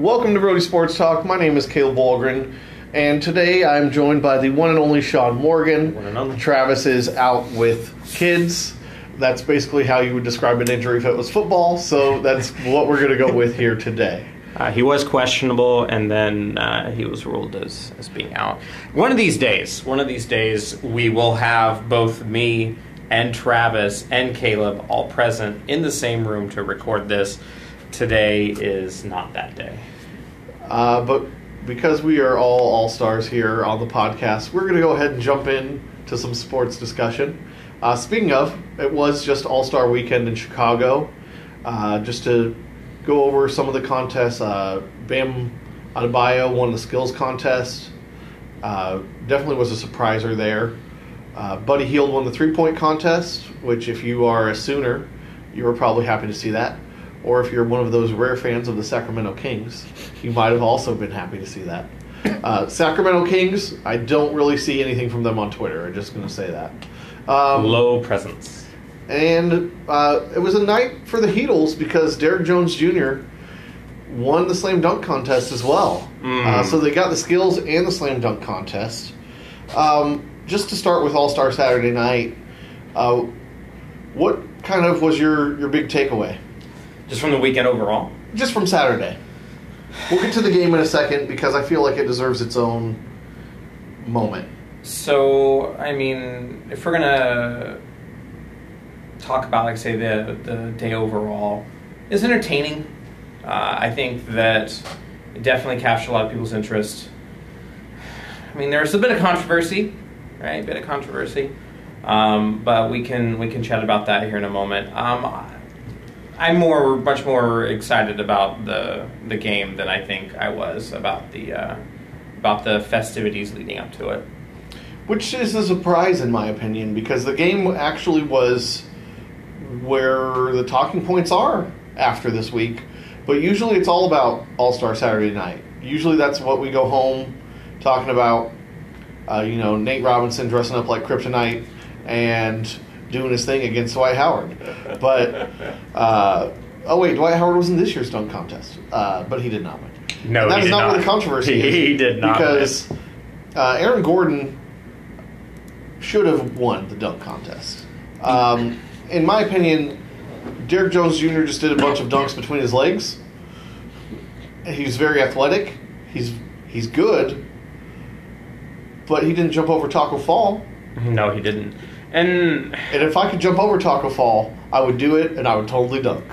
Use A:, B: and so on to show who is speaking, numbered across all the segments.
A: Welcome to Brody Sports Talk. My name is Caleb Walgren, and today I'm joined by the one and only Sean Morgan.
B: One and only.
A: Travis is out with kids. That's basically how you would describe an injury if it was football, so that's what we're going to go with here today.
B: Uh, he was questionable, and then uh, he was ruled as, as being out. One of these days, one of these days, we will have both me and Travis and Caleb all present in the same room to record this. Today is not that day.
A: Uh, but because we are all all stars here on the podcast, we're going to go ahead and jump in to some sports discussion. Uh, speaking of, it was just All Star Weekend in Chicago. Uh, just to go over some of the contests, uh, Bam Adebayo won the skills contest. Uh, definitely was a surpriser there. Uh, Buddy Hield won the three point contest, which, if you are a Sooner, you were probably happy to see that. Or if you're one of those rare fans of the Sacramento Kings, you might have also been happy to see that. Uh, Sacramento Kings, I don't really see anything from them on Twitter. I'm just going to say that. Um,
B: Low presence.
A: and uh, it was a night for the Heatles because Derrick Jones Jr. won the slam dunk contest as well.
B: Mm.
A: Uh, so they got the skills and the slam dunk contest. Um, just to start with All Star Saturday Night, uh, what kind of was your, your big takeaway?
B: Just from the weekend overall.
A: Just from Saturday. We'll get to the game in a second because I feel like it deserves its own moment.
B: So, I mean, if we're gonna talk about, like, say, the the day overall, is entertaining. Uh, I think that it definitely captured a lot of people's interest. I mean, there's a bit of controversy, right? A bit of controversy, um, but we can we can chat about that here in a moment. Um, I'm more, much more excited about the the game than I think I was about the uh, about the festivities leading up to it.
A: Which is a surprise, in my opinion, because the game actually was where the talking points are after this week. But usually it's all about All Star Saturday night. Usually that's what we go home talking about. Uh, you know, Nate Robinson dressing up like Kryptonite and doing his thing against Dwight Howard. But, uh, oh, wait, Dwight Howard was in this year's dunk contest, uh, but he did not win.
B: No,
A: And that
B: he
A: not, where
B: not.
A: the controversy is.
B: He did not
A: Because uh, Aaron Gordon should have won the dunk contest. Um, in my opinion, Derrick Jones Jr. just did a bunch of dunks between his legs. He's very athletic. He's he's good, but he didn't jump over Taco Fall.
B: No, he didn't. And
A: And if I could jump over Taco Fall, I would do it, and I would totally dunk.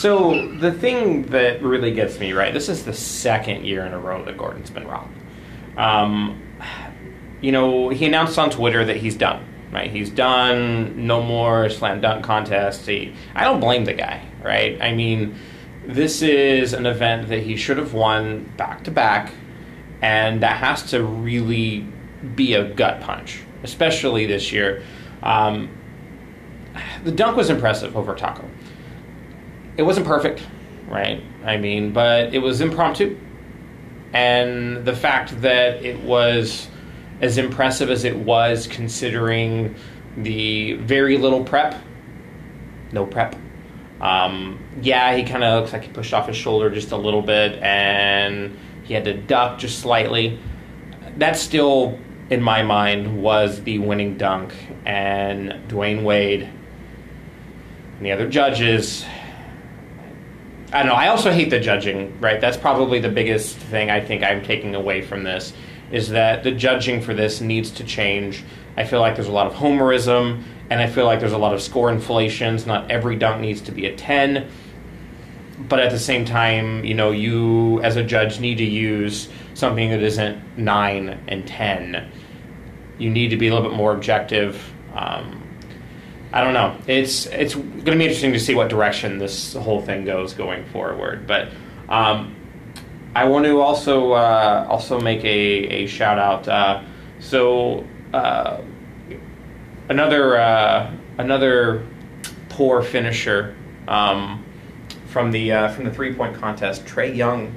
B: so the thing that really gets me right. This is the second year in a row that Gordon's been robbed. Um, you know, he announced on Twitter that he's done. Right, he's done. No more slam dunk contests. He, I don't blame the guy. Right, I mean, this is an event that he should have won back to back, and that has to really be a gut punch, especially this year. Um, the dunk was impressive over Taco. It wasn't perfect, right? I mean, but it was impromptu. And the fact that it was as impressive as it was, considering the very little prep, no prep. Um, yeah, he kind of looks like he pushed off his shoulder just a little bit and he had to duck just slightly. That's still, in my mind, was the winning dunk. And Dwyane Wade and the other judges I don't know. I also hate the judging, right? That's probably the biggest thing I think I'm taking away from this is that the judging for this needs to change. I feel like there's a lot of homerism, and I feel like there's a lot of score inflations. Not every dunk needs to be a 10. But at the same time, you know, you as a judge need to use something that isn't 9 and 10. You need to be a little bit more objective. Um, I don't know. It's it's going to be interesting to see what direction this whole thing goes going forward. But um, I want to also uh, also make a, a shout out. Uh, so uh, another uh, another poor finisher um, from the uh, from the three point contest, Trae Young.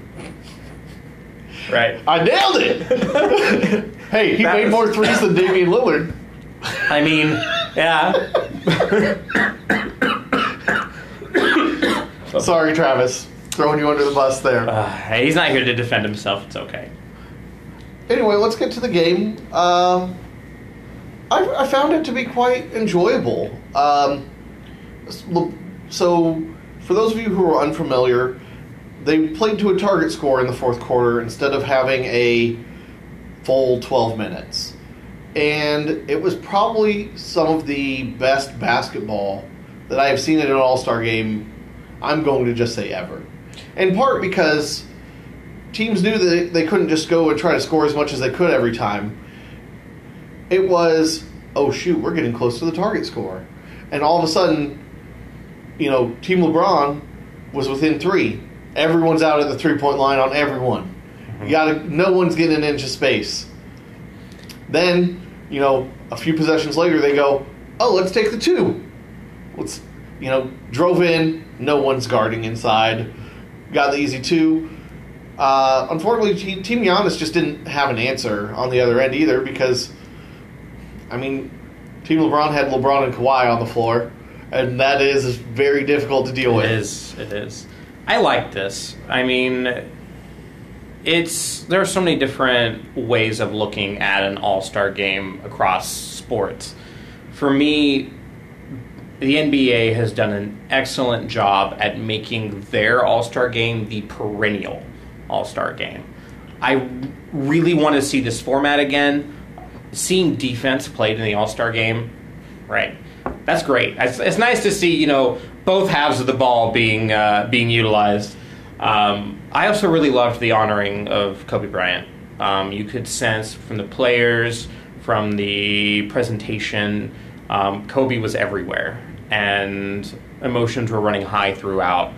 B: Right.
A: I nailed it. hey, he
B: That
A: made
B: was-
A: more threes than Damian Lillard.
B: I mean, yeah.
A: Sorry, Travis. throwing you under the bus there.
B: Uh, he's not here to defend himself. It's okay.
A: Anyway, let's get to the game. Um, I, I found it to be quite enjoyable. Um, so, for those of you who are unfamiliar, they played to a target score in the fourth quarter instead of having a full 12 minutes. And it was probably some of the best basketball that I have seen in an All Star game, I'm going to just say ever. In part because teams knew that they couldn't just go and try to score as much as they could every time. It was, oh shoot, we're getting close to the target score. And all of a sudden, you know, Team LeBron was within three. Everyone's out at the three point line on everyone. You gotta no one's getting an inch of space. Then, you know, a few possessions later they go, Oh, let's take the two. Let's you know, drove in, no one's guarding inside. Got the easy two uh, unfortunately, Team Giannis just didn't have an answer on the other end either because, I mean, Team LeBron had LeBron and Kawhi on the floor, and that is very difficult to deal
B: it
A: with.
B: It is. It is. I like this. I mean, it's there are so many different ways of looking at an All Star game across sports. For me, the NBA has done an excellent job at making their All Star game the perennial all Star game. I really want to see this format again. Seeing defense played in the All Star game, right? That's great. It's, it's, nice to see you know both halves of the ball being uh, being utilized. Um, I also really loved the honoring of Kobe Bryant. Um, you could sense from the players, from the presentation, um, Kobe was everywhere, and emotions were running high throughout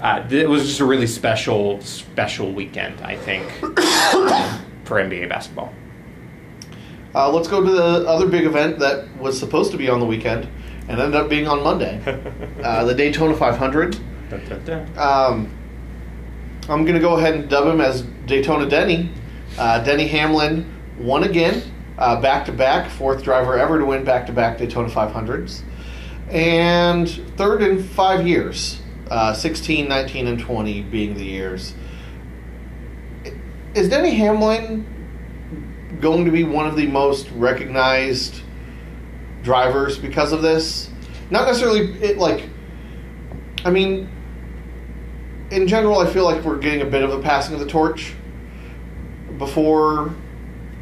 B: uh, it was just a really special, special weekend, I think, for NBA basketball.
A: Uh, let's go to the other big event that was supposed to be on the weekend and ended up being on Monday uh, the Daytona 500. Um, I'm going to go ahead and dub him as Daytona Denny. Uh, Denny Hamlin won again, back to back, fourth driver ever to win back to back Daytona 500s, and third in five years uh, 16, 19, and 20 being the years. Is Denny Hamlin going to be one of the most recognized drivers because of this? Not necessarily it like I mean in general I feel like we're getting a bit of a passing of the torch. Before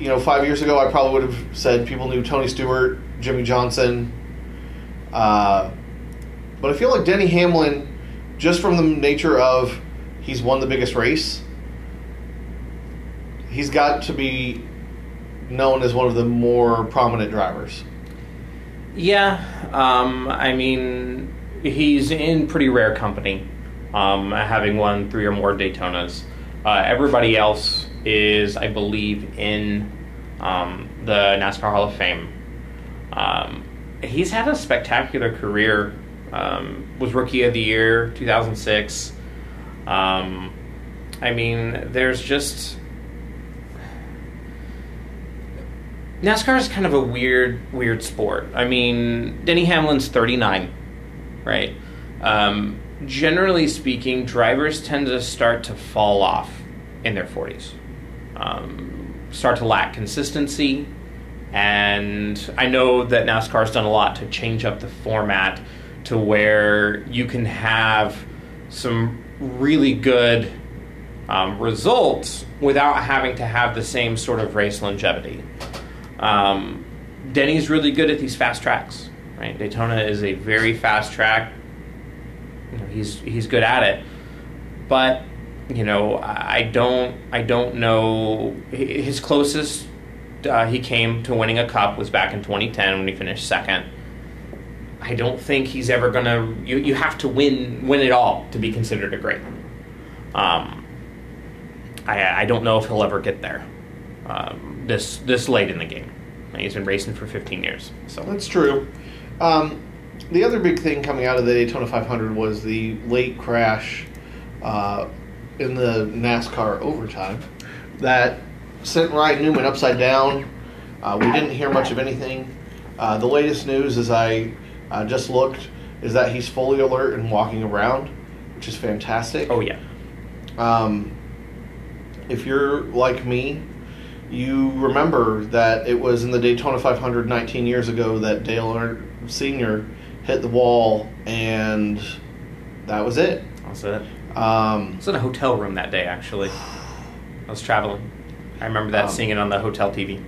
A: you know, five years ago I probably would have said people knew Tony Stewart, Jimmie Johnson. Uh, but I feel like Denny Hamlin just from the nature of he's won the biggest race, he's got to be known as one of the more prominent drivers.
B: Yeah, um, I mean, he's in pretty rare company, um, having won three or more Daytonas. Uh, everybody else is, I believe, in um, the NASCAR Hall of Fame. Um, he's had a spectacular career um, was Rookie of the Year 2006. Um, I mean, there's just NASCAR is kind of a weird, weird sport. I mean, Denny Hamlin's 39, right? Um, generally speaking, drivers tend to start to fall off in their 40s, um, start to lack consistency. And I know that NASCAR's done a lot to change up the format to where you can have some really good um, results without having to have the same sort of race longevity. Um, Denny's really good at these fast tracks. Right, Daytona is a very fast track. You know, he's he's good at it, but you know I don't I don't know his closest uh, he came to winning a cup was back in 2010 when he finished second. I don't think he's ever gonna. You, you have to win win it all to be considered a great. Um, I I don't know if he'll ever get there. Um, this this late in the game, he's been racing for 15 years. So
A: that's true. Um, the other big thing coming out of the Daytona 500 was the late crash uh, in the NASCAR overtime that sent Ryan Newman upside down. Uh, we didn't hear much of anything. Uh, the latest news is I uh, just looked, is that he's fully alert and walking around. which is fantastic.
B: Oh yeah.
A: Um, if you're like me, you remember that it was in the Daytona 500 19 years ago that Dale Earnhardt Sr. hit the wall, and that was it.
B: That's it.
A: Um,
B: I was in a hotel room that day, actually. I was traveling. I remember that
A: Um,
B: seeing it on the hotel TV.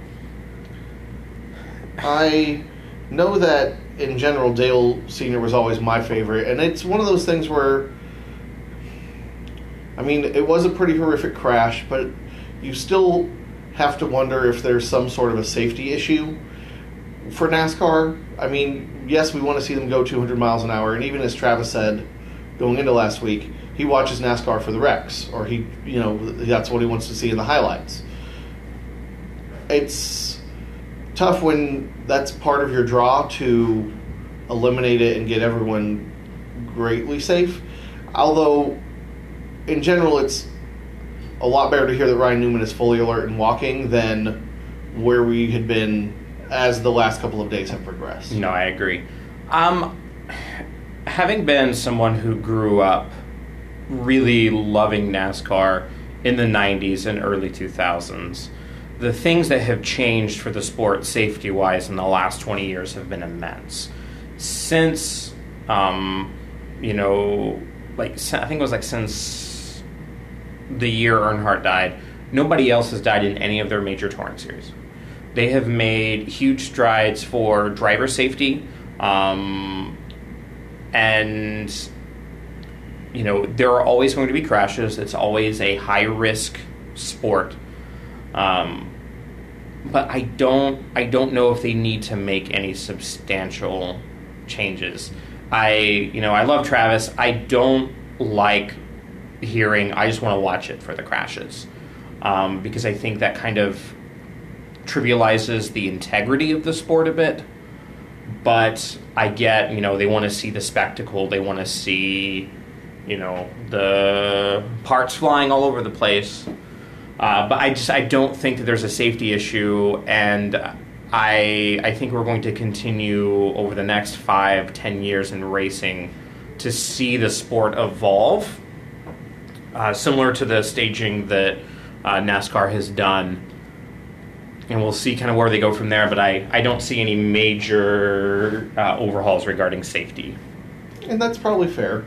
A: I know that in general, Dale Sr. was always my favorite, and it's one of those things where, I mean, it was a pretty horrific crash, but you still have to wonder if there's some sort of a safety issue for NASCAR. I mean, yes, we want to see them go 200 miles an hour, and even as Travis said going into last week, he watches NASCAR for the wrecks, or he, you know, that's what he wants to see in the highlights. It's tough when that's part of your draw to eliminate it and get everyone greatly safe. Although, in general, it's a lot better to hear that Ryan Newman is fully alert and walking than where we had been as the last couple of days have progressed.
B: No, I agree. Um, having been someone who grew up really loving NASCAR in the 90s and early 2000s, the things that have changed for the sport safety wise in the last 20 years have been immense. Since, um, you know, like, I think it was like since the year Earnhardt died, nobody else has died in any of their major touring series. They have made huge strides for driver safety, um, and you know there are always going to be crashes. It's always a high risk sport, um, but I don't I don't know if they need to make any substantial changes. I you know I love Travis. I don't like hearing. I just want to watch it for the crashes um, because I think that kind of trivializes the integrity of the sport a bit. But I get, you know, they want to see the spectacle. They want to see, you know, the parts flying all over the place. Uh, but I just I don't think that there's a safety issue, and I I think we're going to continue over the next five ten years in racing to see the sport evolve, uh, similar to the staging that uh, NASCAR has done and we'll see kind of where they go from there. But I, I don't see any major uh, overhauls regarding safety.
A: And that's probably fair.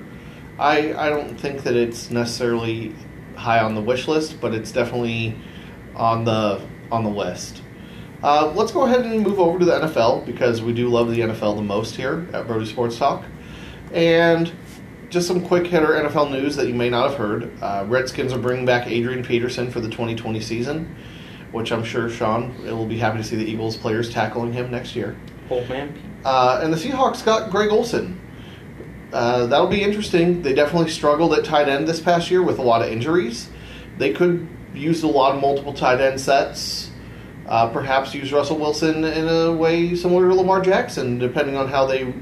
A: I I don't think that it's necessarily high on the wish list, but it's definitely on the on the list. Uh, let's go ahead and move over to the NFL because we do love the NFL the most here at Brody Sports Talk. And just some quick hitter NFL news that you may not have heard. Uh, Redskins are bringing back Adrian Peterson for the 2020 season, which I'm sure Sean will be happy to see the Eagles players tackling him next year.
B: Old man.
A: Uh, and the Seahawks got Greg Olsen. Uh, that'll be interesting. They definitely struggled at tight end this past year with a lot of injuries. They could use a lot of multiple tight end sets. Uh, perhaps use Russell Wilson in a way similar to Lamar Jackson, depending on how they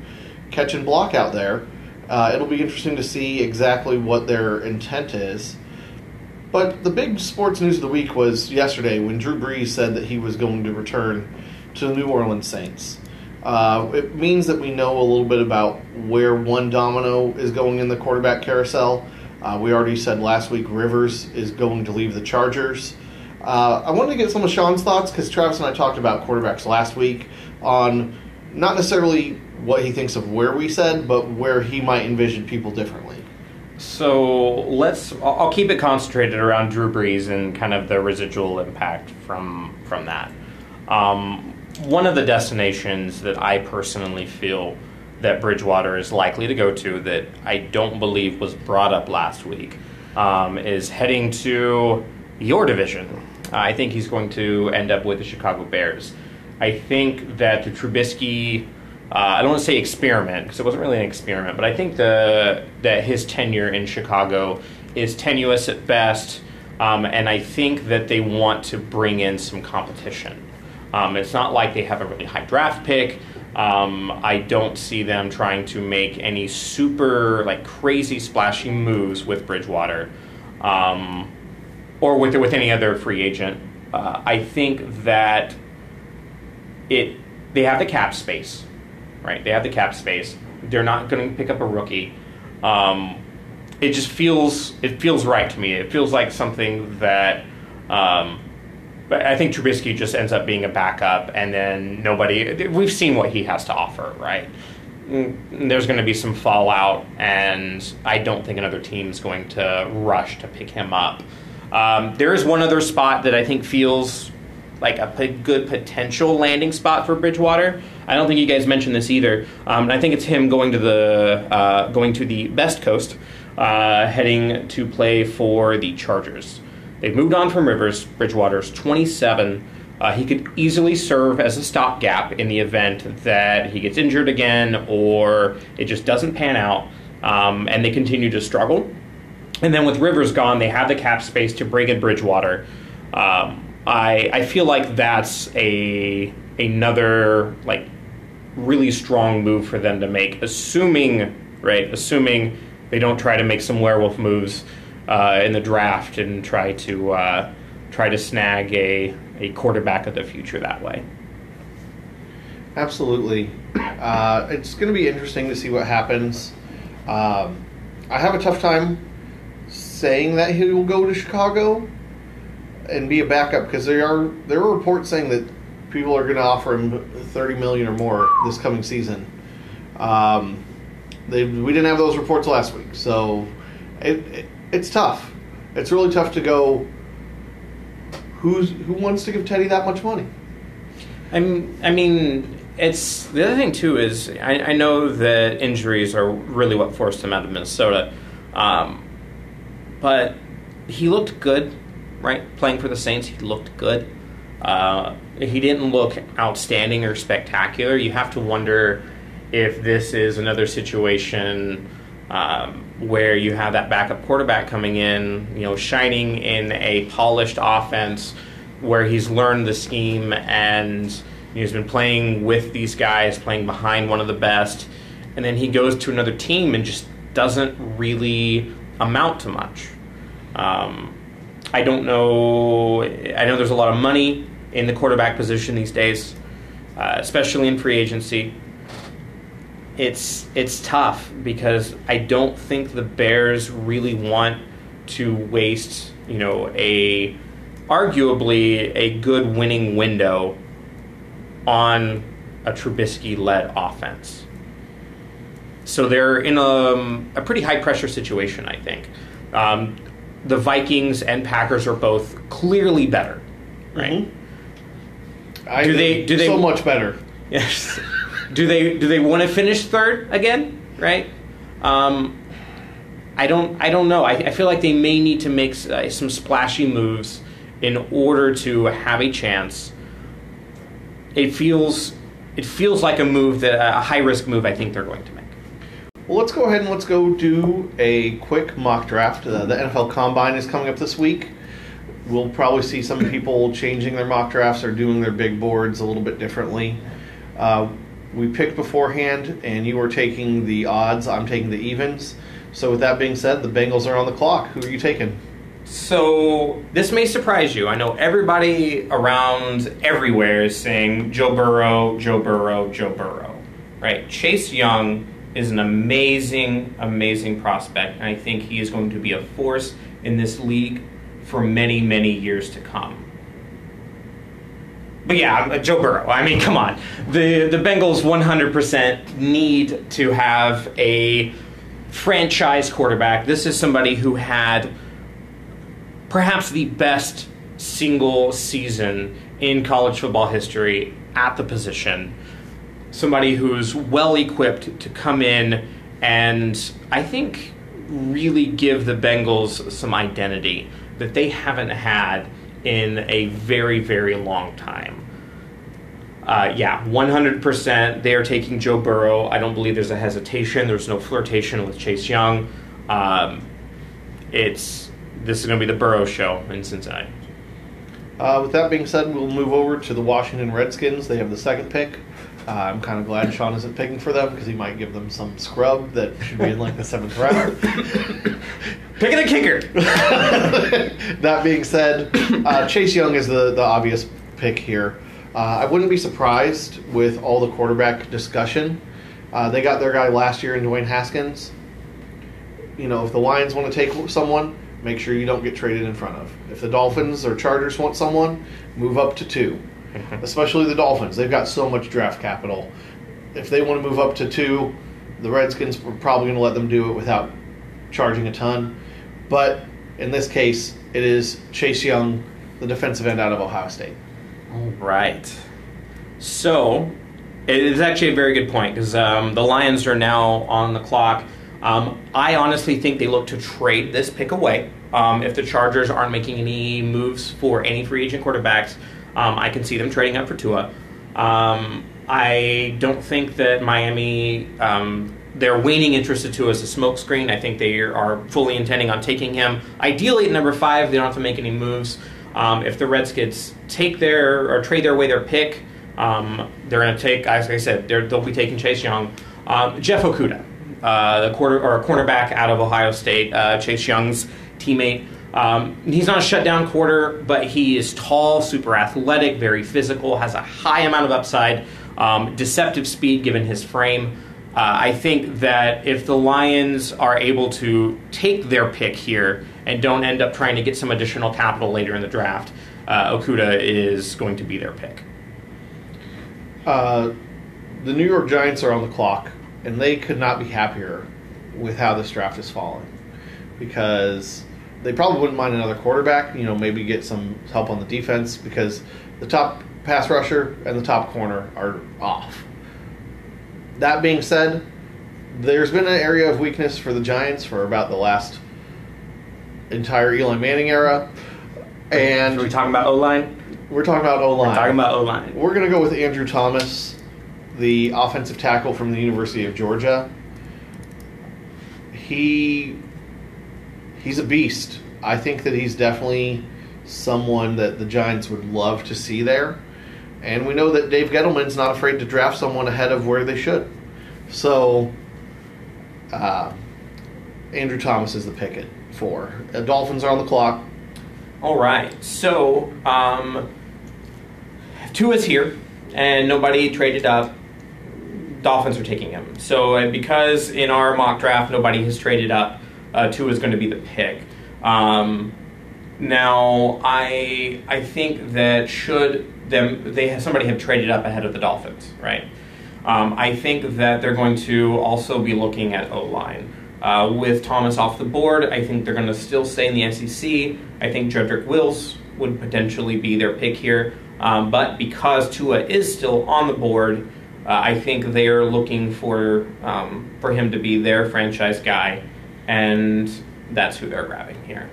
A: catch and block out there. Uh, it'll be interesting to see exactly what their intent is. But the big sports news of the week was yesterday when Drew Brees said that he was going to return to the New Orleans Saints. Uh, it means that we know a little bit about where one domino is going in the quarterback carousel. Uh, we already said last week Rivers is going to leave the Chargers. Uh, I wanted to get some of Sean's thoughts because Travis and I talked about quarterbacks last week on not necessarily what he thinks of where we said, but where he might envision people differently.
B: So let's. I'll keep it concentrated around Drew Brees and kind of the residual impact from from that. Um, one of the destinations that I personally feel that Bridgewater is likely to go to that I don't believe was brought up last week um, is heading to your division. I think he's going to end up with the Chicago Bears. I think that the Trubisky, uh, I don't want to say experiment because it wasn't really an experiment, but I think the that his tenure in Chicago is tenuous at best, um, and I think that they want to bring in some competition. Um, it's not like they have a really high draft pick. Um, I don't see them trying to make any super like crazy splashy moves with Bridgewater, um, or with with any other free agent. Uh, I think that it they have the cap space, right? They have the cap space. They're not going to pick up a rookie. Um, it just feels it feels right to me. It feels like something that. Um, but I think Trubisky just ends up being a backup, and then nobody. We've seen what he has to offer, right? Mm, There's going to be some fallout, and I don't think another team is going to rush to pick him up. Um, there is one other spot that I think feels like a p- good potential landing spot for Bridgewater. I don't think you guys mentioned this either, um, and I think it's him going to the uh, going to the Best Coast, uh, heading to play for the Chargers. They've moved on from Rivers. Bridgewater's 27. Uh, he could easily serve as a stopgap in the event that he gets injured again or it just doesn't pan out, um, and they continue to struggle. And then with Rivers gone, they have the cap space to bring in Bridgewater. Um, I I feel like that's a another like really strong move for them to make, assuming right, assuming they don't try to make some werewolf moves uh, in the draft and try to uh, try to snag a a quarterback of the future that way.
A: Absolutely. Uh, it's going to be interesting to see what happens. Um, I have a tough time saying that he will go to Chicago and be a backup because there are there are reports saying that people are going to offer him thirty million or more this coming season. Um, they, we didn't have those reports last week, so it, it it's tough. It's really tough to go. Who's who wants to give Teddy that much money?
B: I'm, I mean, it's the other thing too is I, I know that injuries are really what forced him out of Minnesota, um, but he looked good, right? Playing for the Saints, he looked good. Uh, he didn't look outstanding or spectacular. You have to wonder if this is another situation um, where you have that backup quarterback coming in, you know, shining in a polished offense where he's learned the scheme and he's been playing with these guys, playing behind one of the best, and then he goes to another team and just doesn't really amount to much. Um, I don't know. I know there's a lot of money in the quarterback position these days, uh, especially in free agency. It's it's tough because I don't think the Bears really want to waste, you know, a arguably a good winning window on a Trubisky-led offense. So they're in a, a pretty high pressure situation, I think. Um, the Vikings and Packers are both clearly better, right?
A: I
B: Do they- do they-
A: so much better?
B: Yes. do they do they want to finish third again? Right. Um, I don't. I don't know. I, I feel like they may need to make uh, some splashy moves in order to have a chance. It feels. It feels like a move that a high risk move. I think they're going to make.
A: Well, let's go ahead and let's go do a quick mock draft. Uh, the NFL Combine is coming up this week. We'll probably see some people changing their mock drafts or doing their big boards a little bit differently. Uh, we picked beforehand, and you were taking the odds. I'm taking the evens. So, with that being said, the Bengals are on the clock. Who are you taking?
B: So this may surprise you. I know everybody around everywhere is saying Joe Burrow, Joe Burrow, Joe Burrow. Right? Chase Young is an amazing, amazing prospect, and I think he is going to be a force in this league for many, many years to come. But yeah, Joe Burrow. I mean, come on. The the Bengals 100% need to have a franchise quarterback. This is somebody who had perhaps the best single season in college football history at the position. Somebody who's well equipped to come in and I think really give the Bengals some identity that they haven't had in a very, very long time. Uh, yeah, 100%. They are taking Joe Burrow. I don't believe there's a hesitation. There's no flirtation with Chase Young. Um, it's this is going to be the Burrow show in Cincinnati.
A: Uh, with that being said, we'll move over to the Washington Redskins. They have the second pick. Uh, I'm kind of glad Sean isn't picking for them because he might give them some scrub that should be in like the seventh round.
B: Picking a kicker.
A: that being said, uh, Chase Young is the, the obvious pick here. Uh, I wouldn't be surprised with all the quarterback discussion. Uh, they got their guy last year in Dwayne Haskins. you know, if the Lions want to take someone, make sure you don't get traded in front of. If the Dolphins or Chargers want someone, move up to 2 Especially the Dolphins, they've got so much draft capital. If they want to move up to two, the Redskins are probably going to let them do it without charging a ton. But in this case, it is Chase Young, the defensive end out of Ohio State.
B: All right. So, it is actually a very good point because um, the Lions are now on the clock. Um, I honestly think they look to trade this pick away. Um, if the Chargers aren't making any moves for any free agent quarterbacks, um, I can see them trading up for Tua. Um, I don't think that Miami, um, their waning interest in Tua as a smokescreen. I think they are fully intending on taking him. Ideally at number five, they don't have to make any moves. Um, if the Redskins take their or trade their way their pick, um, they're going to take, as I said, they'll be taking Chase Young. Um, Jeff Okudah, uh, the quarter or a cornerback out of Ohio State, uh, Chase Young's teammate. Um, he's not a shutdown quarter, but he is tall, super athletic, very physical, has a high amount of upside, um, deceptive speed given his frame. Uh, I think that if the Lions are able to take their pick here and don't end up trying to get some additional capital later in the draft, uh, Okudah is going to be their pick.
A: Uh, the New York Giants are on the clock, and they could not be happier with how this draft is falling because they probably wouldn't mind another quarterback. You know, maybe get some help on the defense because the top pass rusher and the top corner are off. That being said, there's been an area of weakness for the Giants for about the last entire Eli Manning era. And
B: Are we talking about O line?
A: we're talking about O line.
B: We're talking about O line.
A: We're going to go with Andrew Thomas, the offensive tackle from the University of Georgia. He he's a beast. I think that he's definitely someone that the Giants would love to see there. And we know that Dave Gettleman's not afraid to draft someone ahead of where they should. So, uh, Andrew Thomas is the pick for. The Dolphins are on the clock.
B: All right. So, um, Tua's here, and nobody traded up. Dolphins are taking him. So, uh, because in our mock draft nobody has traded up, uh, Tua is going to be the pick. Um, now, I I think that should them they have, somebody have traded up ahead of the Dolphins, right? Um, I think that they're going to also be looking at O line. Uh, with Thomas off the board, I think they're going to still stay in the SEC. I think Jedrick Wills would potentially be their pick here. Um, but because Tua is still on the board, uh, I think they are looking for um, for him to be their franchise guy, and that's who they're grabbing here.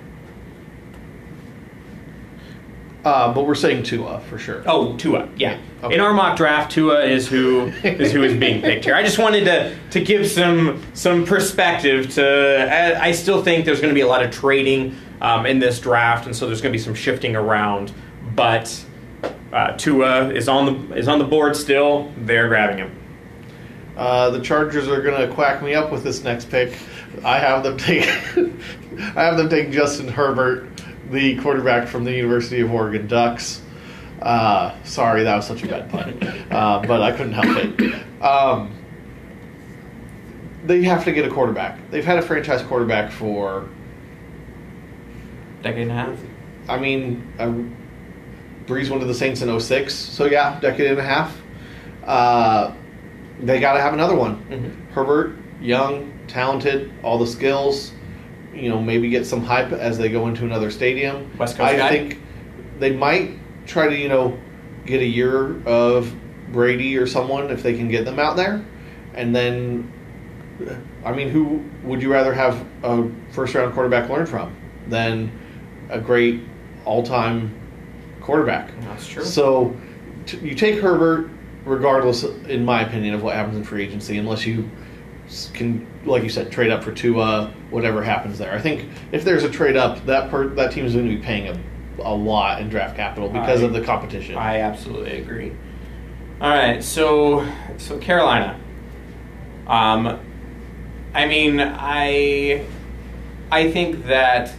A: Uh, but we're saying Tua for sure.
B: Oh, Tua, yeah.
A: Okay.
B: In our mock draft, Tua is who is who is being picked here. I just wanted to to give some some perspective to. I, I still think there's going to be a lot of trading um, in this draft, and so there's going to be some shifting around. But uh, Tua is on the is on the board still. They're grabbing him.
A: Uh, the Chargers are going to quack me up with this next pick. I have them take. I have them take Justin Herbert, the quarterback from the University of Oregon Ducks. Uh, sorry, that was such a bad pun, uh, but I couldn't help it. Um, they have to get a quarterback. They've had a franchise quarterback for.
B: Decade and a half.
A: I mean, uh, Brees went to the Saints in 06, so yeah, decade and a half. Uh, they got to have another one.
B: Mhm.
A: Herbert, young, talented, all the skills. You know, maybe get some hype as they go into another stadium.
B: West Coast
A: I
B: guy?
A: think they might try to, you know, get a year of Brady or someone if they can get them out there, and then. I mean, who would you rather have a first round quarterback learn from than a great all time quarterback?
B: That's true.
A: So t- you take Herbert, regardless, in my opinion, of what happens in free agency, unless you can, like you said, trade up for Tua, whatever happens there. I think if there's a trade up, that per- that team is going to be paying a, a lot in draft capital because
B: I-
A: of the competition.
B: I absolutely agree. All right, so so Carolina. Um, I mean, I I think that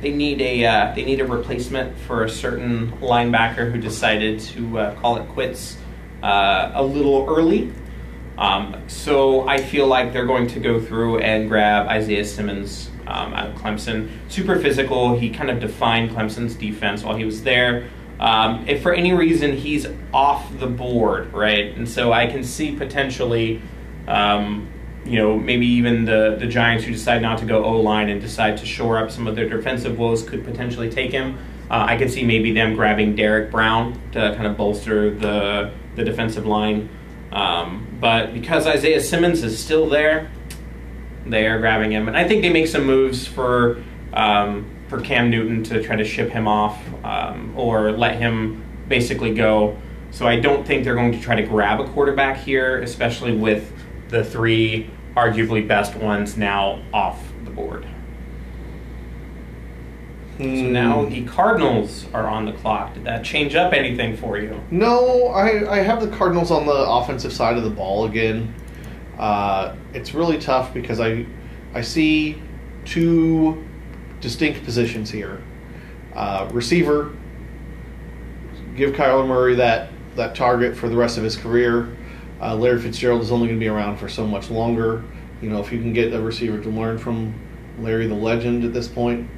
B: they need a uh, they need a replacement for a certain linebacker who decided to uh, call it quits uh, a little early. Um, so I feel like they're going to go through and grab Isaiah Simmons um, out of Clemson. Super physical. He kind of defined Clemson's defense while he was there. Um, if for any reason he's off the board, right, and so I can see potentially, um, you know, maybe even the the Giants who decide not to go O line and decide to shore up some of their defensive woes could potentially take him. Uh, I could see maybe them grabbing Derrick Brown to kind of bolster the the defensive line. Um, but because Isaiah Simmons is still there, they are grabbing him, and I think they make some moves for um, for Cam Newton to try to ship him off um, or let him basically go. So I don't think they're going to try to grab a quarterback here, especially with the three arguably best ones now off the board. So now
A: Hmm.
B: the Cardinals are on the clock. Did that change up anything for you?
A: No, I, I have the Cardinals on the offensive side of the ball again. Uh, it's really tough because I I see two distinct positions here. Uh, receiver, give Kyler Murray that, that target for the rest of his career. Uh, Larry Fitzgerald is only going to be around for so much longer. You know, if you can get a receiver to learn from Larry the Legend at this point,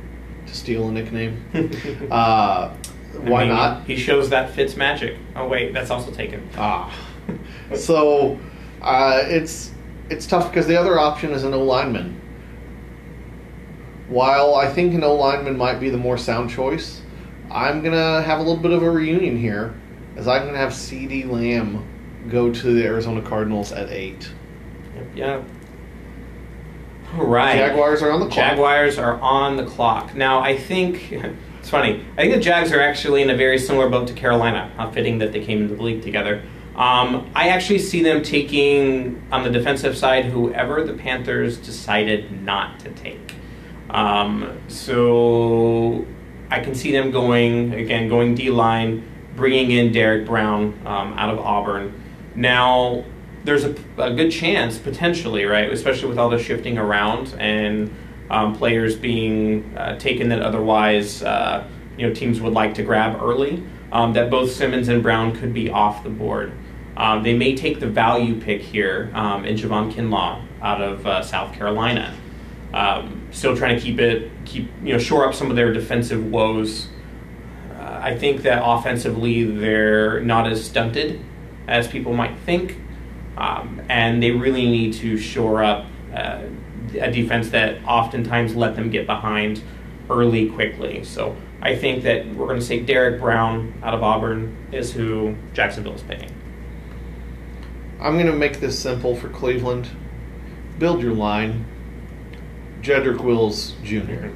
A: to steal a nickname, uh,
B: I
A: why
B: mean,
A: not?
B: He shows that Fitz magic. Oh wait, that's also taken.
A: Ah, so uh, it's it's tough because the other option is an O lineman. While I think an O lineman might be the more sound choice, I'm gonna have a little bit of a reunion here, as I'm gonna have CeeDee Lamb go to the Arizona Cardinals at eight.
B: Yeah. Right.
A: Jaguars are on the clock.
B: Jaguars are on the clock. Now, I think it's funny. I think the Jags are actually in a very similar boat to Carolina. How fitting that they came into the league together. Um, I actually see them taking on the defensive side whoever the Panthers decided not to take. Um, so I can see them going again, going D line, bringing in Derrick Brown um, out of Auburn. Now there's a, a good chance potentially, right? Especially with all the shifting around and um, players being uh, taken that otherwise uh, you know teams would like to grab early. Um, that both Simmons and Brown could be off the board. Um, they may take the value pick here um, in Javon Kinlaw out of uh, South Carolina. Um, still trying to keep it, keep you know, shore up some of their defensive woes. Uh, I think that offensively they're not as stunted as people might think, um, and they really need to shore up uh, a defense that oftentimes let them get behind early quickly. So I think that we're going to say Derrick Brown out of Auburn is who Jacksonville is picking.
A: I'm gonna make this simple for Cleveland. Build your line. Jedrick Wills Jr.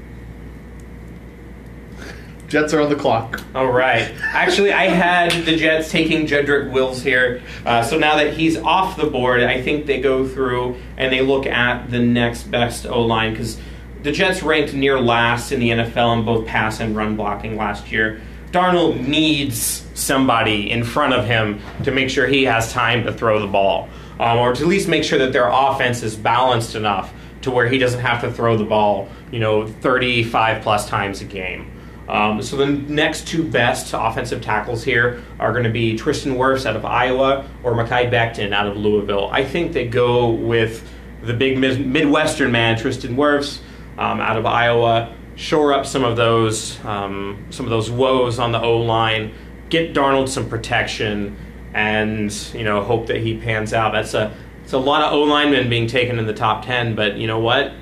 A: Jets are on the clock.
B: All right. Actually, I had the Jets taking Jedrick Wills here. Uh, so now that he's off the board, I think they go through and they look at the next best O line because the Jets ranked near last in the NFL in both pass and run blocking last year. Darnold needs somebody in front of him to make sure he has time to throw the ball, um, or to at least make sure that their offense is balanced enough to where he doesn't have to throw the ball, you know, 35 plus times a game. Um, so the next two best offensive tackles here are going to be Tristan Wirfs out of Iowa or Mekhi Becton out of Louisville. I think they go with the big mid- Midwestern man, Tristan Wirfs um, out of Iowa. Shore up some of those um, some of those woes on the O line. Get Darnold some protection, and you know hope that he pans out. That's a it's a lot of O linemen being taken in the top ten, but you know what?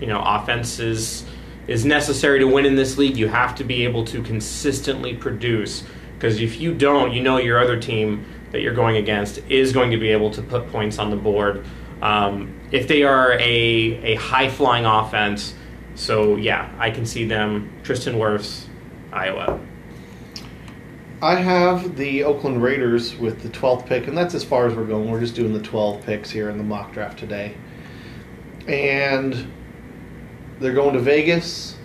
B: You know offense is is necessary to win in this league. You have to be able to consistently produce because if you don't, you know your other team that you're going against is going to be able to put points on the board. Um, if they are a, a high flying offense, so yeah, I can see them. Tristan Wirfs, Iowa.
A: I have the Oakland Raiders with the 12th pick, and that's as far as we're going. We're just doing the 12 picks here in the mock draft today. And they're going to Vegas.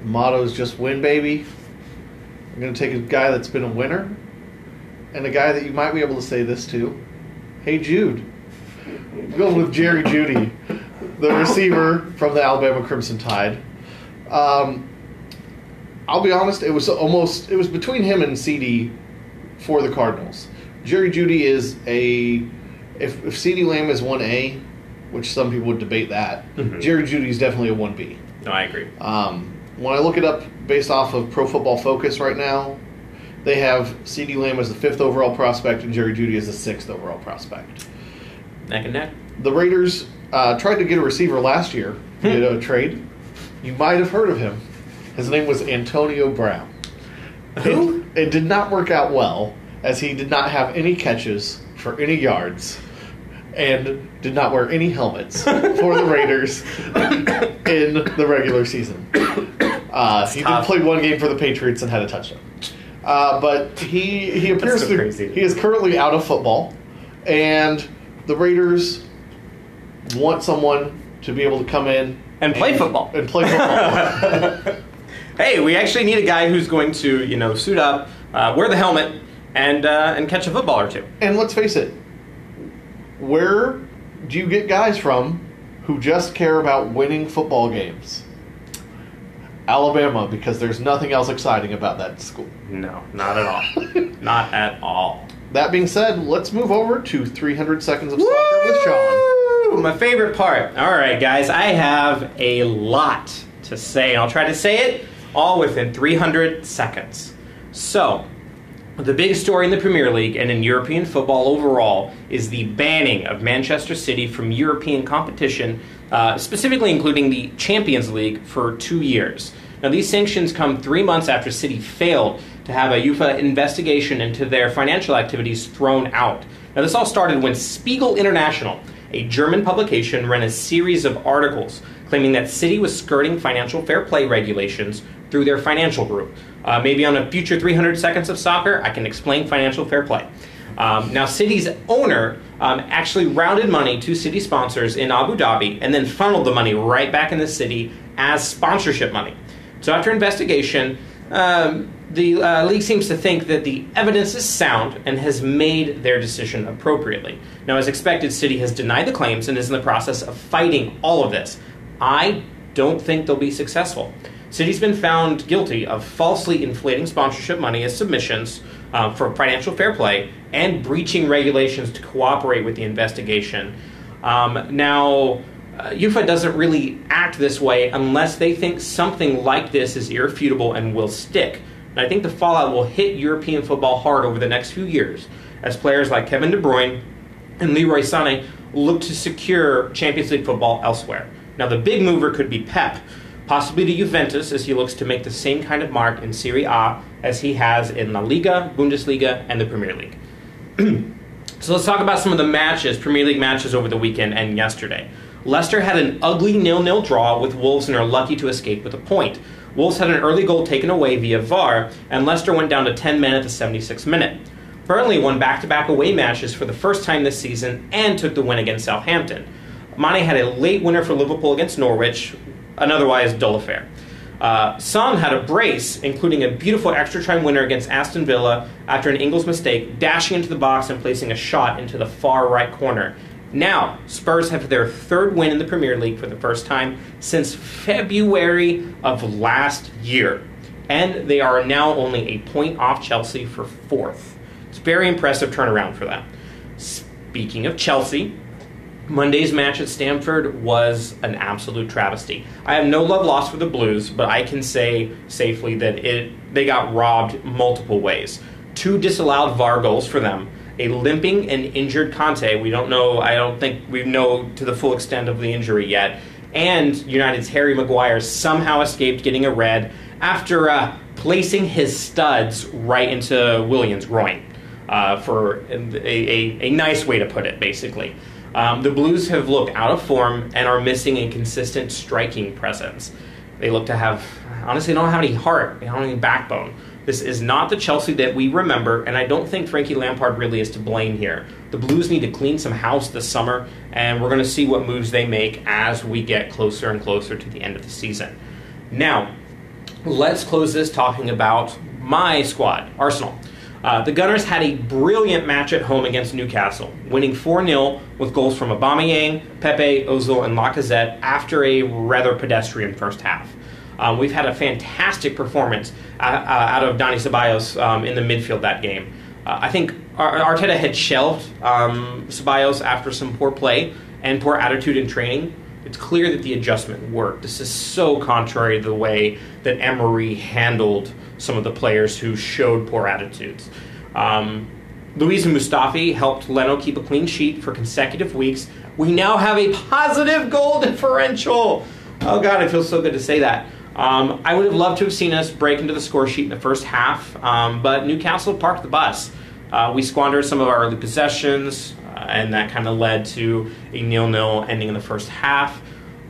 A: The motto is just win, baby. I'm going to take a guy that's been a winner and a guy that you might be able to say this to. Hey, Jude. Going with Jerry Jeudy, the receiver from the Alabama Crimson Tide. Um, I'll be honest, it was almost it was between him and CeeDee for the Cardinals. Jerry Jeudy is a if, if CeeDee Lamb is 1A, which some people would debate that,
B: Mhm.
A: Jerry Jeudy is definitely a 1B.
B: No, I agree.
A: Um, when I look it up based off of Pro Football Focus right now, they have CeeDee Lamb as the fifth overall prospect and Jerry Jeudy as the sixth overall prospect.
B: Neck and neck.
A: The Raiders uh, tried to get a receiver last year, did a trade. You might have heard of him. His name was Antonio Brown.
B: Who?
A: It did not work out well, as he did not have any catches for any yards and did not wear any helmets for the Raiders in the regular season. Uh, he did play one game for the Patriots and had a touchdown. Uh, but he he appears
B: so
A: to
B: crazy.
A: he is currently out of football, and the Raiders want someone to be able to come in
B: And play football.
A: and play football.
B: Hey, we actually need a guy who's going to, you know, suit up, uh, wear the helmet, and uh, and catch a football or two.
A: and let's face it, where do you get guys from who just care about winning football games? Alabama, because there's nothing else exciting about that school.
B: No, not at all. not at all.
A: That being said, let's move over to 300 seconds of soccer with Sean.
B: My favorite part. All right, guys, I have a lot to say, and I'll try to say it all within 300 seconds. So, the big story in the Premier League and in European football overall is the banning of Manchester City from European competition, uh, specifically including the Champions League, for two years. Now, these sanctions come three months after City failed to have a UEFA investigation into their financial activities thrown out. Now, this all started when Spiegel International, a German publication, ran a series of articles claiming that City was skirting financial fair play regulations through their financial group. Uh, maybe on a future 300 Seconds of Soccer, I can explain financial fair play. Um, now, City's owner um, actually rounded money to City sponsors in Abu Dhabi and then funneled the money right back in the city as sponsorship money. So, after investigation, um, the uh, league seems to think that the evidence is sound and has made their decision appropriately. Now, as expected, City has denied the claims and is in the process of fighting all of this. I don't think they'll be successful. City's been found guilty of falsely inflating sponsorship money as submissions uh, for financial fair play and breaching regulations to cooperate with the investigation. Um, now, uh, UEFA doesn't really act this way unless they think something like this is irrefutable and will stick. And I think the fallout will hit European football hard over the next few years as players like Kevin De Bruyne and Leroy Sané look to secure Champions League football elsewhere. Now, the big mover could be Pep, possibly to Juventus as he looks to make the same kind of mark in Serie A as he has in La Liga, Bundesliga, and the Premier League. So let's talk about some of the matches, Premier League matches over the weekend and yesterday. Leicester had an ugly nil-nil draw with Wolves and are lucky to escape with a point. Wolves had an early goal taken away via VAR, and Leicester went down to 10 men at the 76th minute. Burnley won back-to-back away matches for the first time this season and took the win against Southampton. Mane had a late winner for Liverpool against Norwich, an otherwise dull affair. Uh, Son had a brace, including a beautiful extra time winner against Aston Villa after an Engels mistake, dashing into the box and placing a shot into the far right corner. Now, Spurs have their third win in the Premier League for the first time since February of last year. And they are now only a point off Chelsea for fourth. It's very impressive turnaround for them. Speaking of Chelsea, Monday's match at Stamford was an absolute travesty. I have no love lost for the Blues, but I can say safely that it they got robbed multiple ways. Two disallowed VAR goals for them, a limping and injured Kanté. We don't know. I don't think we know to the full extent of the injury yet. And United's Harry Maguire somehow escaped getting a red after uh, placing his studs right into Williams' groin. Uh, for a, a, a nice way to put it, basically. Um, the Blues have looked out of form and are missing a consistent striking presence. They look to have, honestly, don't have any heart, they don't have any backbone. This is not the Chelsea that we remember, and I don't think Frankie Lampard really is to blame here. The Blues need to clean some house this summer, and we're going to see what moves they make as we get closer and closer to the end of the season. Now, let's close this talking about my squad, Arsenal. Uh, the Gunners had a brilliant match at home against Newcastle, winning 4 0 with goals from Aubameyang, Pepe, Ozil, and Lacazette after a rather pedestrian first half. Um, we've had a fantastic performance out of Dani Ceballos um, in the midfield that game. Uh, I think Arteta had shelved um, Ceballos after some poor play and poor attitude in training. It's clear that the adjustment worked. This is so contrary to the way that Emery handled some of the players who showed poor attitudes. Um, Luis Mustafi helped Leno keep a clean sheet for consecutive weeks. We now have a positive goal differential. Oh God, it feels so good to say that. Um, I would have loved to have seen us break into the score sheet in the first half, um, but Newcastle parked the bus. Uh, we squandered some of our early possessions, uh, and that kind of led to a nil-nil ending in the first half.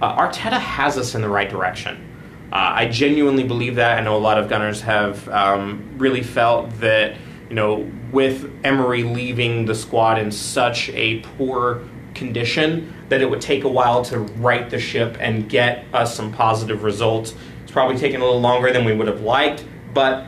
B: Uh, Arteta has us in the right direction. Uh, I genuinely believe that. I know a lot of Gunners have um, really felt that, you know, with Emery leaving the squad in such a poor condition, that it would take a while to right the ship and get us some positive results. Probably taken a little longer than we would have liked, but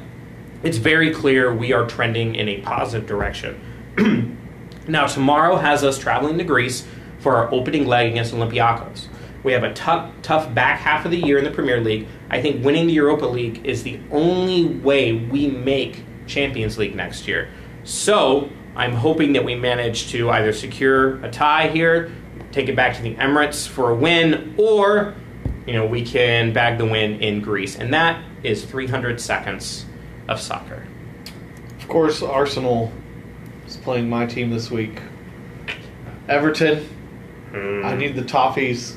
B: it's very clear we are trending in a positive direction. now, tomorrow has us traveling to Greece for our opening leg against Olympiacos. We have a tough, tough back half of the year in the Premier League. I think winning the Europa League is the only way we make Champions League next year. So I'm hoping that we manage to either secure a tie here, take it back to the Emirates for a win, or you know we can bag the win in Greece, and that is 300 seconds of soccer.
A: Of course, Arsenal is playing my team this week. Everton. I hmm. need the Toffees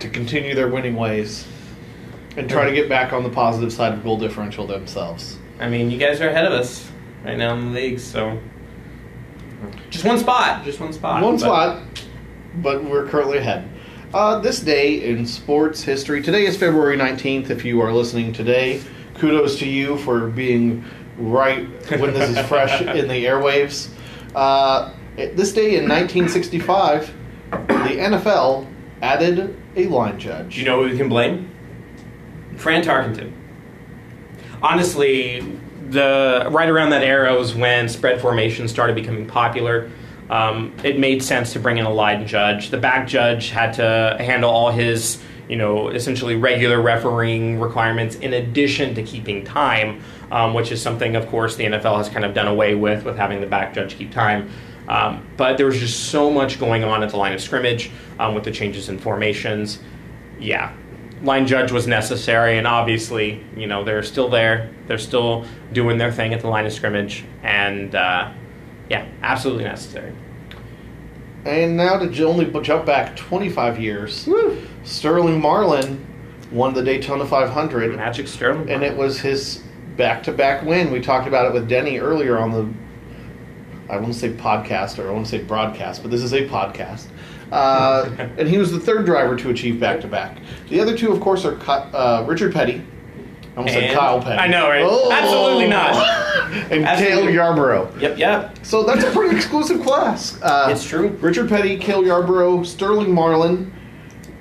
A: to continue their winning ways and try to get back on the positive side of goal differential themselves.
B: I mean, you guys are ahead of us right now in the league, so just one spot, just one spot.
A: One
B: but-
A: spot, but we're currently ahead. Uh, this day in sports history. Today is February 19th. If you are listening today, kudos to you for being right when this is fresh in the airwaves. Uh, this day in 1965, the NFL added a line judge.
B: Do you know who we can blame? Fran Tarkenton. Honestly, the right around that era was when spread formation started becoming popular. Um, it made sense to bring in a line judge. The back judge had to handle all his, you know, essentially regular refereeing requirements in addition to keeping time, um, which is something, of course, the NFL has kind of done away with, with having the back judge keep time. Um, but there was just so much going on at the line of scrimmage um, with the changes in formations. Yeah, line judge was necessary, and obviously, you know, they're still there. They're still doing their thing at the line of scrimmage, and uh, yeah, absolutely necessary.
A: And now to only jump back 25 years, Sterling Marlin won the Daytona 500.
B: Magic Sterling,
A: and it was his back-to-back win. We talked about it with Denny earlier on the. I won't say podcast or I won't say broadcast, but this is a podcast. Uh, and he was the third driver to achieve back-to-back. The other two, of course, are uh, Richard Petty. I almost said Kyle Petty.
B: I know, right?
A: Oh!
B: Absolutely not.
A: and
B: Absolutely.
A: Cale Yarborough.
B: Yep, yep.
A: So that's a pretty exclusive class. Uh,
B: It's true.
A: Richard Petty, Cale Yarborough, Sterling Marlin,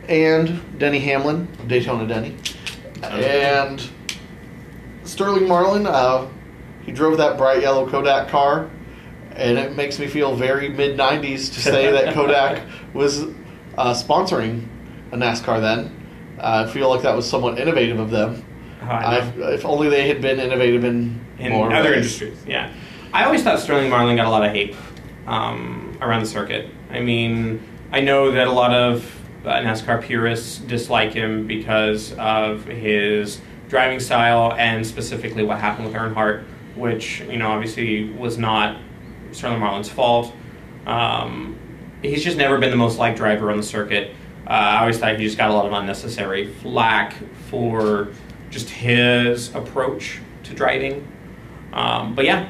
A: and Denny Hamlin, Daytona Denny. And Sterling Marlin, uh, he drove that bright yellow Kodak car, and it makes me feel very mid 90s to say that Kodak was uh, sponsoring a NASCAR then. Uh, I feel like that was somewhat innovative of them. If only they had been innovative in,
B: in
A: more
B: other
A: ways.
B: industries. Yeah, I always thought Sterling Marlin got a lot of hate um, around the circuit. I mean, I know that a lot of uh, NASCAR purists dislike him because of his driving style and specifically what happened with Earnhardt, which you know obviously was not Sterling Marlin's fault. Um, he's just never been the most liked driver on the circuit. Uh, I always thought he just got a lot of unnecessary flack for just his approach to driving. Um, but yeah,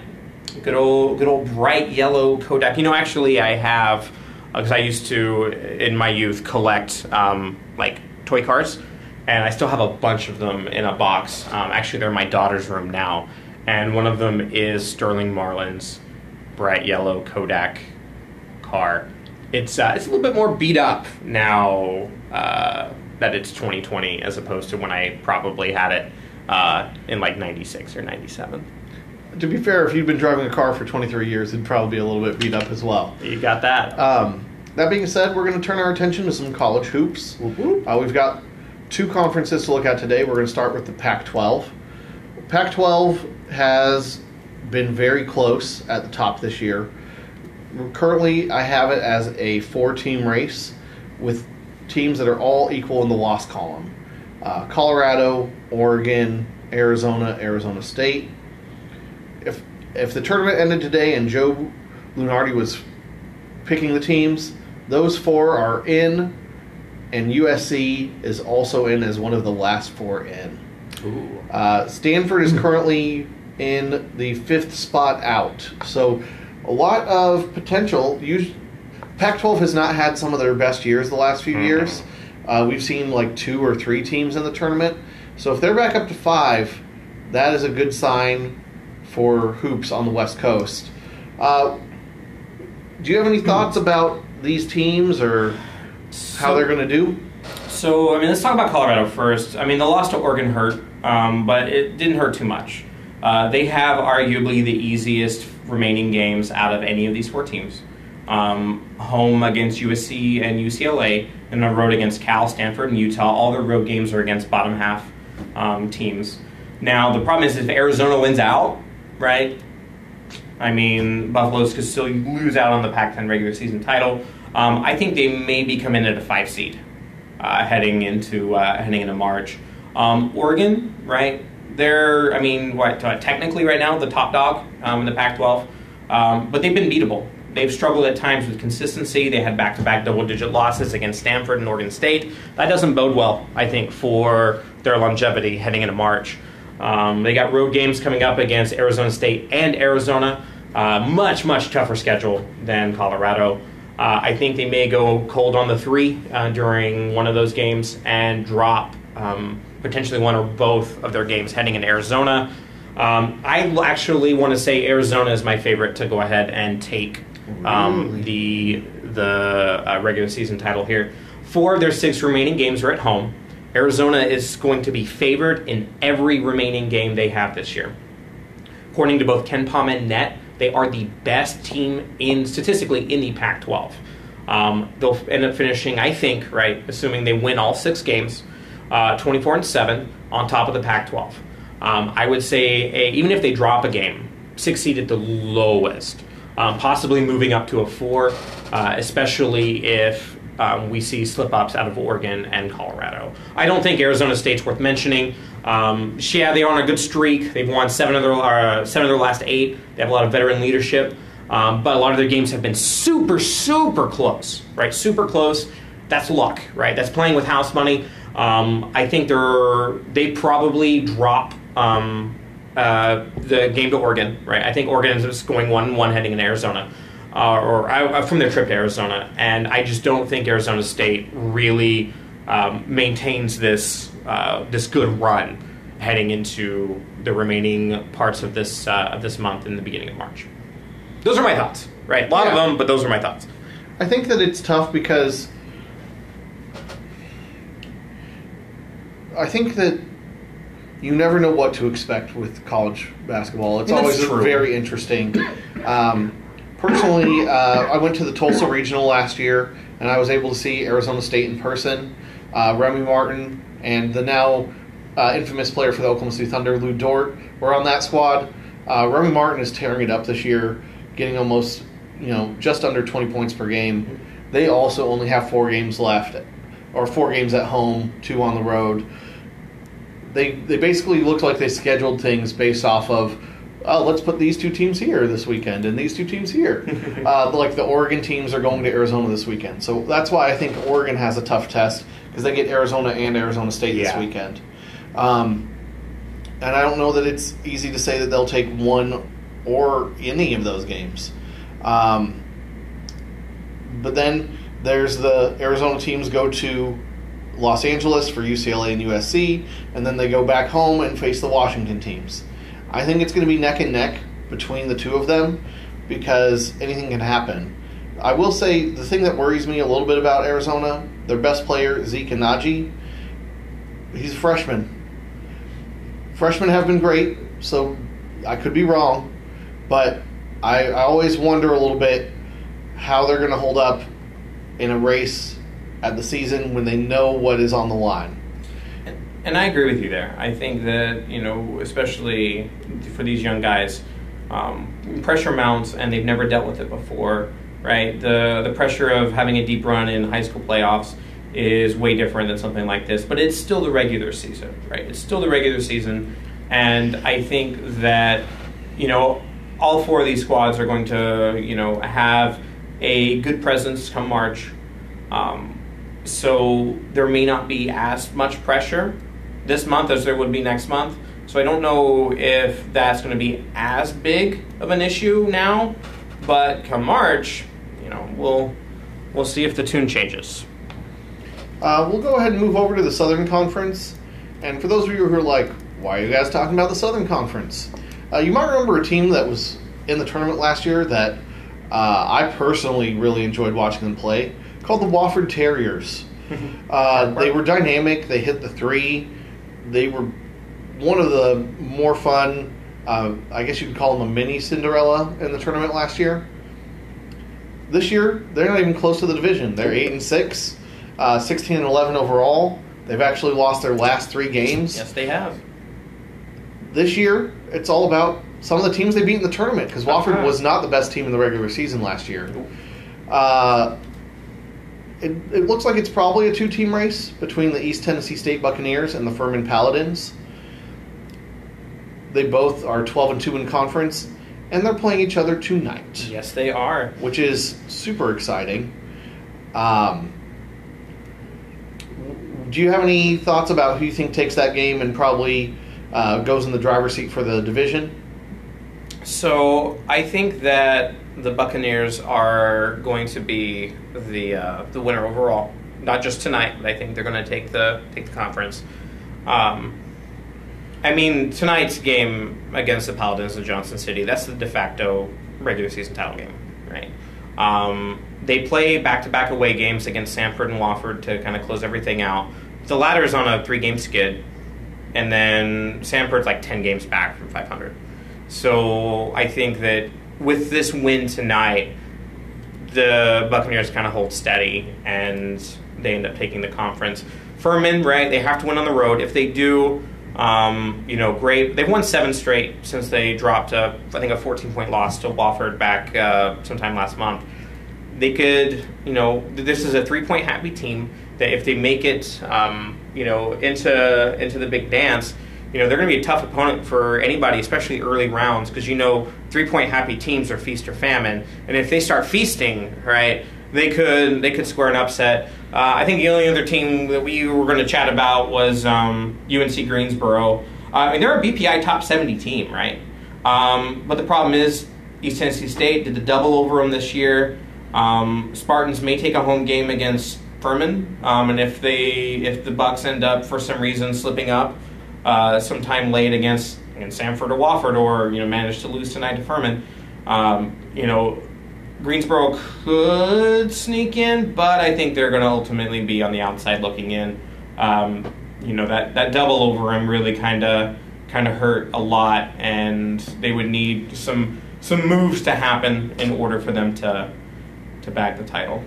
B: good old, good old bright yellow Kodak. You know, actually, I have because I used to in my youth collect um, like toy cars, and I still have a bunch of them in a box. Um, actually, they're in my daughter's room now, and one of them is Sterling Marlin's bright yellow Kodak car. It's uh, it's a little bit more beat up now uh, that it's 2020 as opposed to when I probably had it uh, in like 96 or 97.
A: To be fair, if you'd been driving a car for 23 years, it'd probably be a little bit beat up as well.
B: You got that?
A: Um, that being said, we're going to turn our attention to some college hoops. Uh, we've got two conferences to look at today. We're going to start with the Pac 12. Pac 12 has been very close at the top this year. Currently, I have it as a four-team race with teams that are all equal in the loss column: uh, Colorado, Oregon, Arizona, Arizona State. If if the tournament ended today and Joe Lunardi was picking the teams, those four are in, and USC is also in as one of the last four in.
B: Ooh.
A: Uh, Stanford is currently in the fifth spot out. So a lot of potential. Us- Pac-12 has not had some of their best years the last few
B: Mhm.
A: years. Uh, we've seen like two or three teams in the tournament. So if they're back up to five, that is a good sign for hoops on the West Coast. Uh, do you have any thoughts about these teams or how
B: So-
A: they're going to do?
B: So, I mean, let's talk about Colorado first. I mean, the loss to Oregon hurt, um, but it didn't hurt too much. Uh, they have arguably the easiest remaining games out of any of these four teams. Um, home against USC and UCLA, and a road against Cal, Stanford, and Utah. All their road games are against bottom half um, teams. Now, the problem is if Arizona wins out, right? I mean, Buffaloes could still lose out on the Pac-10 regular season title. Um, I think they maybe come in at a five seed uh, heading into uh, heading into March. Um, Oregon, right? They're, I mean, what uh, technically right now the top dog um, in the Pac-12, um, but they've been beatable. They've struggled at times with consistency. They had back-to-back double-digit losses against Stanford and Oregon State. That doesn't bode well, I think, for their longevity heading into March. Um, they got road games coming up against Arizona State and Arizona. Uh, much, much tougher schedule than Colorado. Uh, I think they may go cold on the three uh, during one of those games and drop um, potentially one or both of their games heading into Arizona. Um, I actually want to say Arizona is my favorite to go ahead and take um, the the uh, regular season title here. Four of their six remaining games are at home. Arizona is going to be favored in every remaining game they have this year. According to both KenPom and Net, they are the best team in statistically in the Pac-12. Um, they'll end up finishing, I think, right, assuming they win all six games, uh, 24 and seven on top of the Pac-12. Um, I would say a, even if they drop a game, six seed at the lowest, um, possibly moving up to a four, uh, especially if um, we see slip ups out of Oregon and Colorado. I don't think Arizona State's worth mentioning. Um, yeah, they're on a good streak. They've won seven of their uh, seven of their last eight. They have a lot of veteran leadership, um, but a lot of their games have been super, super close. Right, super close. That's luck, right? That's playing with house money. Um, I think they're they probably drop um, uh, the game to Oregon, right? I think Oregon is going one one heading in Arizona, uh, or uh, from their trip to Arizona, and I just don't think Arizona State really um, maintains this uh, this good run heading into the remaining parts of this uh, of this month in the beginning of March. Those are my thoughts, right? A lot of them, but those are my thoughts.
A: I think that it's tough because I think that you never know what to expect with college basketball. It's always
B: true.
A: very interesting. Um, personally, uh, I went to the Tulsa Regional last year, and I was able to see Arizona State in person. Uh, Remy Martin and the now uh, infamous player for the Oklahoma City Thunder, Lu Dort, were on that squad. Uh, Remy Martin is tearing it up this year, getting almost, you know, just under 20 points per game. They also only have four games left, or four games at home, two on the road. They they basically looked like they scheduled things based off of, oh, let's put these two teams here this weekend and these two teams here. uh, like the Oregon teams are going to Arizona this weekend, so that's why I think Oregon has a tough test because they get Arizona and Arizona State this weekend. Um, and I don't know that it's easy to say that they'll take one or any of those games. Um, but then there's the Arizona teams go to Los Angeles for UCLA and USC, and then they go back home and face the Washington teams. I think it's going to be neck and neck between the two of them because anything can happen. I will say the thing that worries me a little bit about Arizona, their best player Zeke Nnaji, he's a freshman. Freshmen have been great, so I could be wrong, but I, I always wonder a little bit how they're going to hold up in a race at the season when they know what is on the line.
B: And I agree with you there. I think that, you know, especially for these young guys, um, pressure mounts and they've never dealt with it before, right? The the pressure of having a deep run in high school playoffs is way different than something like this, but it's still the regular season, right? It's still the regular season, and I think that you know all four of these squads are going to you know have a good presence come March. Um, so there may not be as much pressure this month as there would be next month. So I don't know if that's going to be as big of an issue now, but come March, you know, we'll we'll see if the tune changes.
A: Uh, we'll go ahead and move over to the Southern Conference. And for those of you who are like, why are you guys talking about the Southern Conference? Uh, you might remember a team that was in the tournament last year that uh, I personally really enjoyed watching them play, called the Wofford Terriers. Uh, they were dynamic. They hit the three. They were one of the more fun. Uh, I guess you could call them a mini Cinderella in the tournament last year. This year, they're not even close to the division. They're eight and six, uh, 16 and eleven overall. They've actually lost their last three games.
B: Yes, they have.
A: This year, it's all about some of the teams they beat in the tournament because Wofford
B: Uh-huh.
A: was not the best team in the regular season last year. Uh, it, it looks like it's probably a two-team race between the East Tennessee State Buccaneers and the Furman Paladins. They both are 12 and 2 in conference, and they're playing each other tonight,
B: Yes, they are.
A: which is super exciting. Um, do you have any thoughts about who you think takes that game and probably uh, goes in the driver's seat for the division?
B: So I think that the Buccaneers are going to be the uh, the winner overall. Not just tonight, but I think they're going to take the take the conference. Um, I mean, tonight's game against the Paladins of Johnson City, that's the de facto regular season title game, right? Um, they play back to back away games against Samford and Wofford to kind of close everything out. The latter is on a three game skid, and then Samford's like 10 games back from 500. So I think that with this win tonight, the Buccaneers kind of hold steady and they end up taking the conference. Furman, right? They have to win on the road. If they do, um, you know, great. They've won seven straight since they dropped a, I think, a 14 point loss to Wofford back uh, sometime last month. They could, you know, this is a three point happy team that if they make it, um, you know, into into the big dance, you know, they're going to be a tough opponent for anybody, especially early rounds, because you know, three point happy teams are feast or famine, and if they start feasting, right, they could they could square an upset. Uh, I think the only other team that we were going to chat about was um, UNC Greensboro. Uh, I mean, they're a BPI top seventy team, right? Um, but the problem is, East Tennessee State did the double over them this year. Um, Spartans may take a home game against Furman, um, and if they if the Bucks end up for some reason slipping up uh, sometime late against against Samford or Wofford, or you know managed to lose tonight to Furman, um, you know Greensboro could sneak in, but I think they're going to ultimately be on the outside looking in. Um, you know that that double over him really kind of kind of hurt a lot, and they would need some some moves to happen in order for them to to bag the title.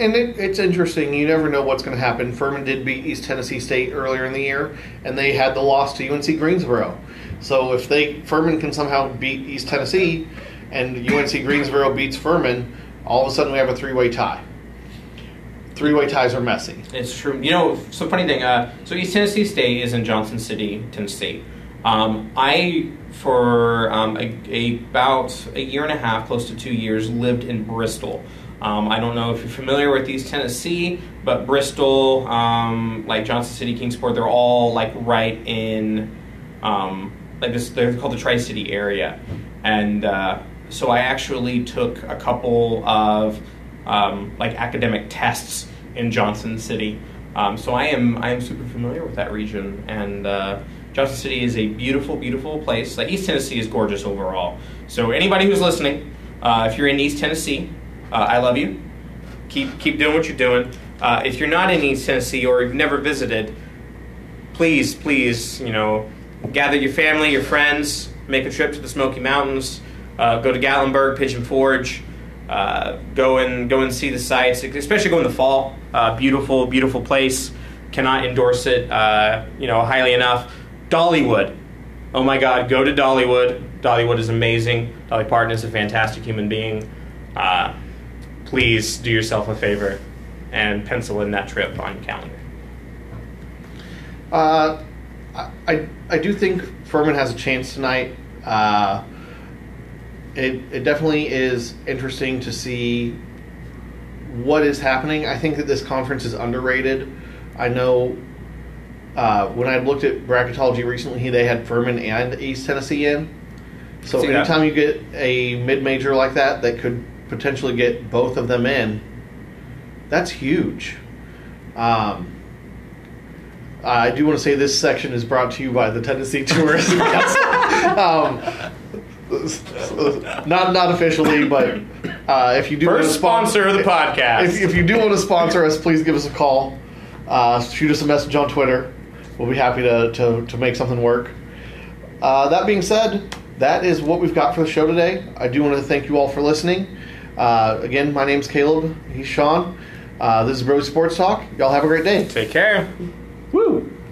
A: And it, it's interesting. You never know what's going to happen. Furman did beat East Tennessee State earlier in the year, and they had the loss to UNC Greensboro. So if they Furman can somehow beat East Tennessee, and UNC Greensboro beats Furman, all of a sudden we have a three-way tie. Three-way ties are messy.
B: It's true. You know, so funny thing. Uh, so East Tennessee State is in Johnson City, Tennessee. Um, I, for um, a, a, about a year and a half, close to two years, lived in Bristol. Um, I don't know if you're familiar with East Tennessee, but Bristol, um, like Johnson City, Kingsport, they're all like right in, um, like this. They're called the Tri City area, and uh, so I actually took a couple of um, like academic tests in Johnson City. Um, so I am I am super familiar with that region, and uh, Johnson City is a beautiful, beautiful place. Like East Tennessee is gorgeous overall. So anybody who's listening, uh, if you're in East Tennessee, uh, I love you. Keep keep doing what you're doing. Uh, if you're not in East Tennessee or you've never visited, please please you know gather your family, your friends, make a trip to the Smoky Mountains. Uh, go to Gatlinburg, Pigeon Forge. Uh, go and go and see the sights, especially go in the fall. Uh, beautiful, beautiful place. Cannot endorse it, uh, you know, highly enough. Dollywood, oh my God, go to Dollywood. Dollywood is amazing. Dolly Parton is a fantastic human being. Please do yourself a favor and pencil in that trip on your calendar.
A: Uh, I I do think Furman has a chance tonight. Uh, it it definitely is interesting to see what is happening. I think that this conference is underrated. I know uh, when I looked at bracketology recently, they had Furman and East Tennessee in. So
B: See that.
A: anytime you get a mid major like that that could potentially get both of them in, that's huge. Um, I do want to say this section is brought to you by the Tennessee Tourism um, not not officially, but uh, if you do want
B: First
A: to spon-
B: sponsor of the podcast.
A: if, if you do want to sponsor us, please give us a call. Uh, shoot us a message on Twitter. We'll be happy to, to, to make something work. Uh, that being said, that is what we've got for the show today. I do want to thank you all for listening. Uh, again, my name's Caleb. He's Sean. Uh, this is Bro Sports Talk. Y'all have a great day.
B: Take care.